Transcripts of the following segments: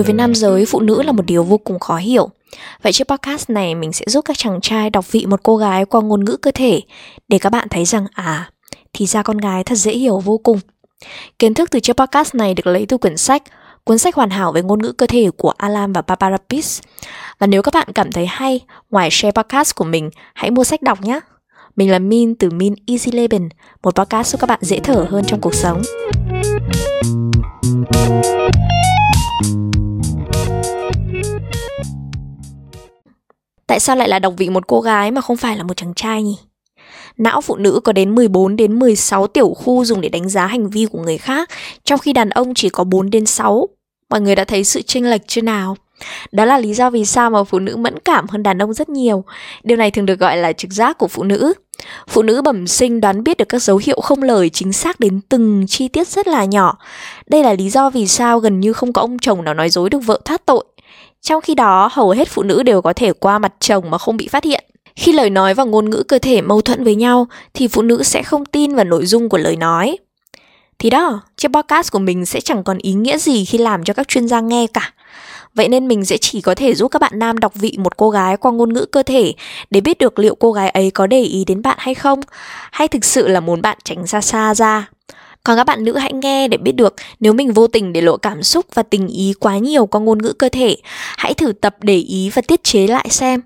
Đối với nam giới, phụ nữ là một điều vô cùng khó hiểu. Vậy chiếc podcast này mình sẽ giúp các chàng trai đọc vị một cô gái qua ngôn ngữ cơ thể để các bạn thấy rằng à, thì ra con gái thật dễ hiểu vô cùng. Kiến thức từ chiếc podcast này được lấy từ quyển sách cuốn sách hoàn hảo về ngôn ngữ cơ thể của Alan và Barbara Pease. Và nếu các bạn cảm thấy hay, ngoài share podcast của mình, hãy mua sách đọc nhé. Mình là Min từ Min Easy Leben, một podcast giúp các bạn dễ thở hơn trong cuộc sống. Tại sao lại là đọc vị một cô gái mà không phải là một chàng trai nhỉ? Não phụ nữ có đến 14 đến 16 tiểu khu dùng để đánh giá hành vi của người khác, trong khi đàn ông chỉ có 4 đến 6. Mọi người đã thấy sự chênh lệch chưa nào? Đó là lý do vì sao mà phụ nữ mẫn cảm hơn đàn ông rất nhiều. Điều này thường được gọi là trực giác của phụ nữ. Phụ nữ bẩm sinh đoán biết được các dấu hiệu không lời chính xác đến từng chi tiết rất là nhỏ. Đây là lý do vì sao gần như không có ông chồng nào nói dối được vợ thoát tội. Trong khi đó, hầu hết phụ nữ đều có thể qua mặt chồng mà không bị phát hiện. Khi lời nói và ngôn ngữ cơ thể mâu thuẫn với nhau thì phụ nữ sẽ không tin vào nội dung của lời nói. Thì đó, chiếc podcast của mình sẽ chẳng còn ý nghĩa gì khi làm cho các chuyên gia nghe cả. Vậy nên mình sẽ chỉ có thể giúp các bạn nam đọc vị một cô gái qua ngôn ngữ cơ thể để biết được liệu cô gái ấy có để ý đến bạn hay không, hay thực sự là muốn bạn tránh xa xa ra. Còn các bạn nữ hãy nghe để biết được nếu mình vô tình để lộ cảm xúc và tình ý quá nhiều qua ngôn ngữ cơ thể, hãy thử tập để ý và tiết chế lại xem.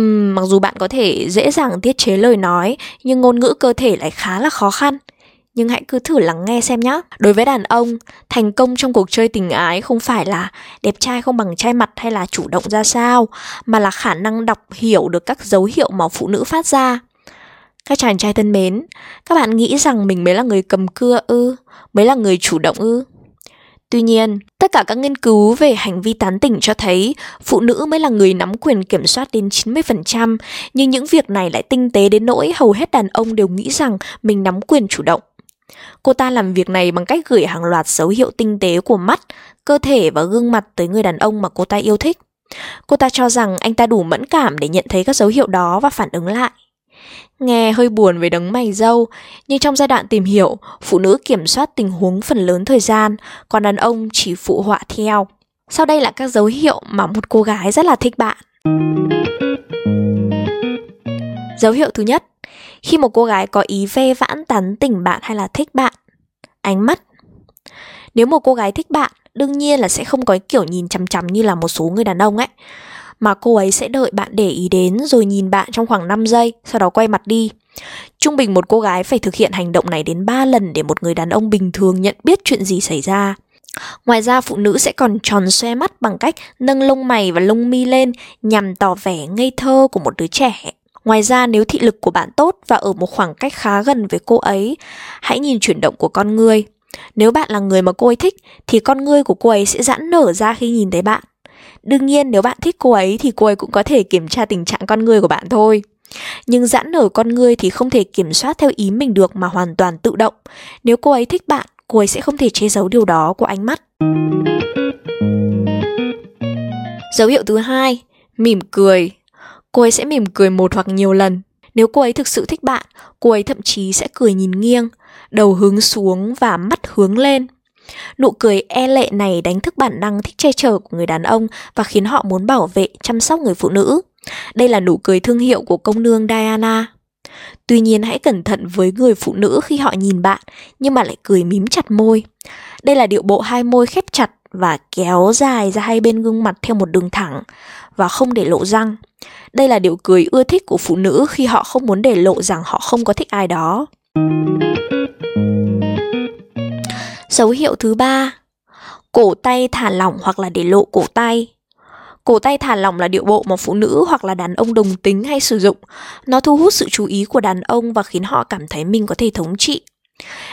Uhm, mặc dù bạn có thể dễ dàng tiết chế lời nói, nhưng ngôn ngữ cơ thể lại khá là khó khăn nhưng hãy cứ thử lắng nghe xem nhé. Đối với đàn ông, thành công trong cuộc chơi tình ái không phải là đẹp trai không bằng trai mặt hay là chủ động ra sao, mà là khả năng đọc hiểu được các dấu hiệu mà phụ nữ phát ra. Các chàng trai thân mến, các bạn nghĩ rằng mình mới là người cầm cưa ư, mới là người chủ động ư? Tuy nhiên, tất cả các nghiên cứu về hành vi tán tỉnh cho thấy phụ nữ mới là người nắm quyền kiểm soát đến 90%, nhưng những việc này lại tinh tế đến nỗi hầu hết đàn ông đều nghĩ rằng mình nắm quyền chủ động. Cô ta làm việc này bằng cách gửi hàng loạt dấu hiệu tinh tế của mắt, cơ thể và gương mặt tới người đàn ông mà cô ta yêu thích. Cô ta cho rằng anh ta đủ mẫn cảm để nhận thấy các dấu hiệu đó và phản ứng lại. Nghe hơi buồn về đấng mày dâu, nhưng trong giai đoạn tìm hiểu, phụ nữ kiểm soát tình huống phần lớn thời gian, còn đàn ông chỉ phụ họa theo. Sau đây là các dấu hiệu mà một cô gái rất là thích bạn. Dấu hiệu thứ nhất, khi một cô gái có ý ve vãn tán tỉnh bạn hay là thích bạn ánh mắt nếu một cô gái thích bạn đương nhiên là sẽ không có kiểu nhìn chằm chằm như là một số người đàn ông ấy mà cô ấy sẽ đợi bạn để ý đến rồi nhìn bạn trong khoảng 5 giây, sau đó quay mặt đi. Trung bình một cô gái phải thực hiện hành động này đến 3 lần để một người đàn ông bình thường nhận biết chuyện gì xảy ra. Ngoài ra phụ nữ sẽ còn tròn xoe mắt bằng cách nâng lông mày và lông mi lên nhằm tỏ vẻ ngây thơ của một đứa trẻ. Ngoài ra nếu thị lực của bạn tốt và ở một khoảng cách khá gần với cô ấy, hãy nhìn chuyển động của con người. Nếu bạn là người mà cô ấy thích thì con ngươi của cô ấy sẽ giãn nở ra khi nhìn thấy bạn. Đương nhiên nếu bạn thích cô ấy thì cô ấy cũng có thể kiểm tra tình trạng con người của bạn thôi. Nhưng giãn nở con người thì không thể kiểm soát theo ý mình được mà hoàn toàn tự động. Nếu cô ấy thích bạn, cô ấy sẽ không thể che giấu điều đó của ánh mắt. Dấu hiệu thứ hai, mỉm cười cô ấy sẽ mỉm cười một hoặc nhiều lần. Nếu cô ấy thực sự thích bạn, cô ấy thậm chí sẽ cười nhìn nghiêng, đầu hướng xuống và mắt hướng lên. Nụ cười e lệ này đánh thức bản năng thích che chở của người đàn ông và khiến họ muốn bảo vệ, chăm sóc người phụ nữ. Đây là nụ cười thương hiệu của công nương Diana. Tuy nhiên hãy cẩn thận với người phụ nữ khi họ nhìn bạn nhưng mà lại cười mím chặt môi. Đây là điệu bộ hai môi khép chặt và kéo dài ra hai bên gương mặt theo một đường thẳng và không để lộ răng. Đây là điệu cười ưa thích của phụ nữ khi họ không muốn để lộ rằng họ không có thích ai đó. Dấu hiệu thứ ba Cổ tay thả lỏng hoặc là để lộ cổ tay Cổ tay thả lỏng là điệu bộ mà phụ nữ hoặc là đàn ông đồng tính hay sử dụng. Nó thu hút sự chú ý của đàn ông và khiến họ cảm thấy mình có thể thống trị.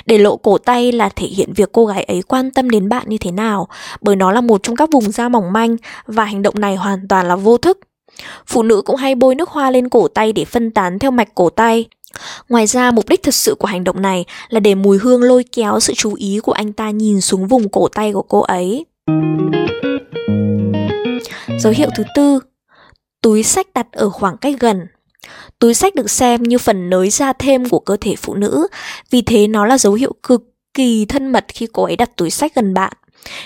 Để lộ cổ tay là thể hiện việc cô gái ấy quan tâm đến bạn như thế nào, bởi nó là một trong các vùng da mỏng manh và hành động này hoàn toàn là vô thức. Phụ nữ cũng hay bôi nước hoa lên cổ tay để phân tán theo mạch cổ tay. Ngoài ra, mục đích thực sự của hành động này là để mùi hương lôi kéo sự chú ý của anh ta nhìn xuống vùng cổ tay của cô ấy. Dấu hiệu thứ tư, túi sách đặt ở khoảng cách gần. Túi sách được xem như phần nới da thêm của cơ thể phụ nữ, vì thế nó là dấu hiệu cực kỳ thân mật khi cô ấy đặt túi sách gần bạn.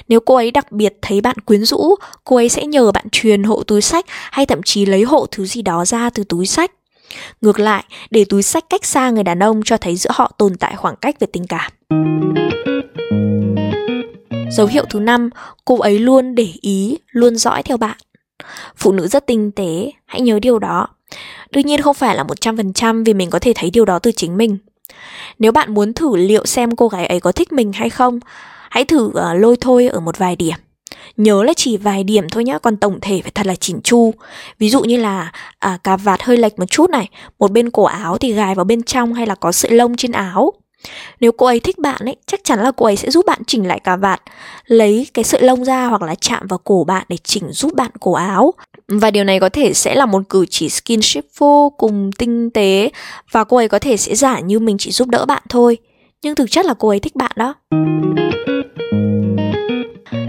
Nếu cô ấy đặc biệt thấy bạn quyến rũ, cô ấy sẽ nhờ bạn truyền hộ túi sách hay thậm chí lấy hộ thứ gì đó ra từ túi sách. Ngược lại, để túi sách cách xa người đàn ông cho thấy giữa họ tồn tại khoảng cách về tình cảm. Dấu hiệu thứ năm, cô ấy luôn để ý, luôn dõi theo bạn. Phụ nữ rất tinh tế, hãy nhớ điều đó. Đương nhiên không phải là 100% vì mình có thể thấy điều đó từ chính mình. Nếu bạn muốn thử liệu xem cô gái ấy có thích mình hay không, hãy thử uh, lôi thôi ở một vài điểm. Nhớ là chỉ vài điểm thôi nhá, còn tổng thể phải thật là chỉnh chu. Ví dụ như là à, cà vạt hơi lệch một chút này, một bên cổ áo thì gài vào bên trong hay là có sợi lông trên áo. Nếu cô ấy thích bạn ấy, chắc chắn là cô ấy sẽ giúp bạn chỉnh lại cà vạt, lấy cái sợi lông ra hoặc là chạm vào cổ bạn để chỉnh giúp bạn cổ áo. Và điều này có thể sẽ là một cử chỉ skinship vô cùng tinh tế và cô ấy có thể sẽ giả như mình chỉ giúp đỡ bạn thôi. Nhưng thực chất là cô ấy thích bạn đó.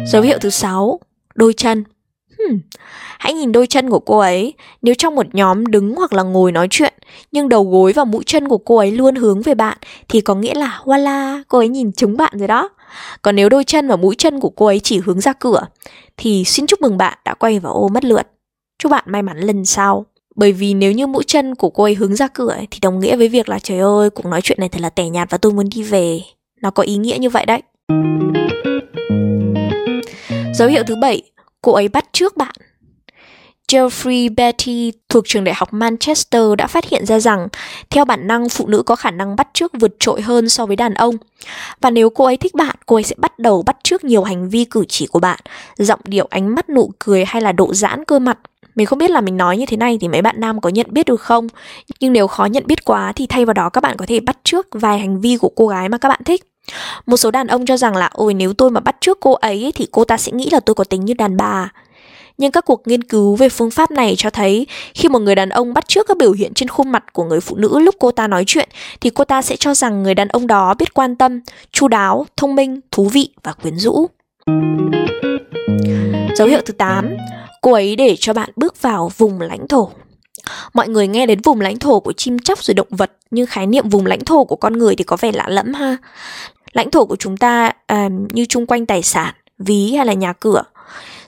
Dấu hiệu thứ sáu, đôi chân. Hmm. Hãy nhìn đôi chân của cô ấy, nếu trong một nhóm đứng hoặc là ngồi nói chuyện, nhưng đầu gối và mũi chân của cô ấy luôn hướng về bạn, thì có nghĩa là voila, cô ấy nhìn trúng bạn rồi đó. Còn nếu đôi chân và mũi chân của cô ấy chỉ hướng ra cửa, thì xin chúc mừng bạn đã quay vào ô mất lượt. Chúc bạn may mắn lần sau. Bởi vì nếu như mũi chân của cô ấy hướng ra cửa ấy, thì đồng nghĩa với việc là trời ơi, cuộc nói chuyện này thật là tẻ nhạt và tôi muốn đi về. Nó có ý nghĩa như vậy đấy. Dấu hiệu thứ bảy, cô ấy bắt trước bạn. Geoffrey Betty thuộc trường đại học Manchester đã phát hiện ra rằng theo bản năng phụ nữ có khả năng bắt chước vượt trội hơn so với đàn ông. Và nếu cô ấy thích bạn, cô ấy sẽ bắt đầu bắt chước nhiều hành vi cử chỉ của bạn, giọng điệu ánh mắt nụ cười hay là độ giãn cơ mặt. Mình không biết là mình nói như thế này thì mấy bạn nam có nhận biết được không? Nhưng nếu khó nhận biết quá thì thay vào đó các bạn có thể bắt chước vài hành vi của cô gái mà các bạn thích. Một số đàn ông cho rằng là ôi nếu tôi mà bắt trước cô ấy thì cô ta sẽ nghĩ là tôi có tính như đàn bà. Nhưng các cuộc nghiên cứu về phương pháp này cho thấy khi một người đàn ông bắt chước các biểu hiện trên khuôn mặt của người phụ nữ lúc cô ta nói chuyện thì cô ta sẽ cho rằng người đàn ông đó biết quan tâm, chu đáo, thông minh, thú vị và quyến rũ. Dấu hiệu thứ 8, cô ấy để cho bạn bước vào vùng lãnh thổ. Mọi người nghe đến vùng lãnh thổ của chim chóc rồi động vật nhưng khái niệm vùng lãnh thổ của con người thì có vẻ lạ lẫm ha. Lãnh thổ của chúng ta à, như chung quanh tài sản, ví hay là nhà cửa.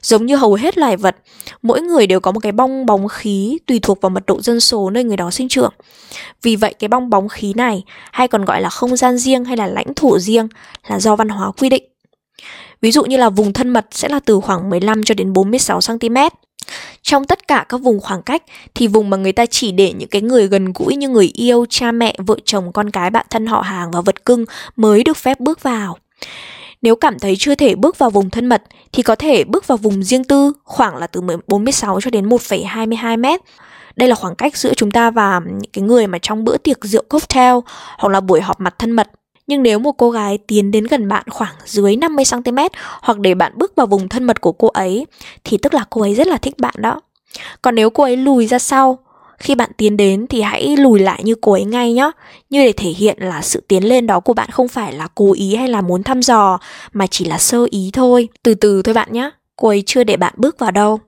Giống như hầu hết loài vật, mỗi người đều có một cái bong bóng khí tùy thuộc vào mật độ dân số nơi người đó sinh trưởng. Vì vậy cái bong bóng khí này hay còn gọi là không gian riêng hay là lãnh thổ riêng là do văn hóa quy định. Ví dụ như là vùng thân mật sẽ là từ khoảng 15 cho đến 46 cm. Trong tất cả các vùng khoảng cách thì vùng mà người ta chỉ để những cái người gần gũi như người yêu, cha mẹ, vợ chồng, con cái, bạn thân họ hàng và vật cưng mới được phép bước vào. Nếu cảm thấy chưa thể bước vào vùng thân mật thì có thể bước vào vùng riêng tư khoảng là từ 46 cho đến 1,22 mét. Đây là khoảng cách giữa chúng ta và những cái người mà trong bữa tiệc rượu cocktail hoặc là buổi họp mặt thân mật. Nhưng nếu một cô gái tiến đến gần bạn khoảng dưới 50cm hoặc để bạn bước vào vùng thân mật của cô ấy, thì tức là cô ấy rất là thích bạn đó. Còn nếu cô ấy lùi ra sau, khi bạn tiến đến thì hãy lùi lại như cô ấy ngay nhé như để thể hiện là sự tiến lên đó của bạn không phải là cố ý hay là muốn thăm dò, mà chỉ là sơ ý thôi. Từ từ thôi bạn nhé cô ấy chưa để bạn bước vào đâu.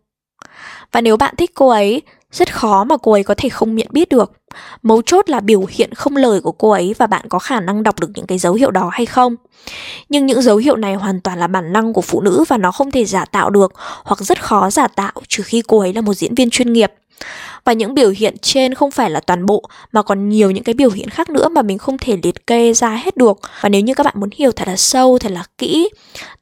Và nếu bạn thích cô ấy rất khó mà cô ấy có thể không nhận biết được. Mấu chốt là biểu hiện không lời của cô ấy và bạn có khả năng đọc được những cái dấu hiệu đó hay không. Nhưng những dấu hiệu này hoàn toàn là bản năng của phụ nữ và nó không thể giả tạo được hoặc rất khó giả tạo trừ khi cô ấy là một diễn viên chuyên nghiệp. Và những biểu hiện trên không phải là toàn bộ, mà còn nhiều những cái biểu hiện khác nữa mà mình không thể liệt kê ra hết được. Và nếu như các bạn muốn hiểu thật là sâu, thật là kỹ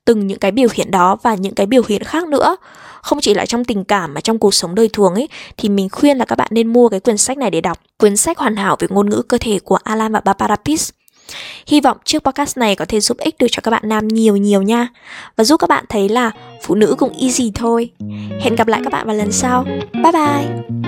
từng những cái biểu hiện đó và những cái biểu hiện khác nữa không chỉ là trong tình cảm mà trong cuộc sống đời thường ấy, thì mình khuyên là các bạn nên mua cái quyển sách này để đọc. Quyển sách hoàn hảo về ngôn ngữ cơ thể của Alan và Barbara pitts Hy vọng chiếc podcast này có thể giúp ích được cho các bạn nam nhiều nhiều nha. Và giúp các bạn thấy là phụ nữ cũng easy thôi. Hẹn gặp lại các bạn vào lần sau. Bye bye!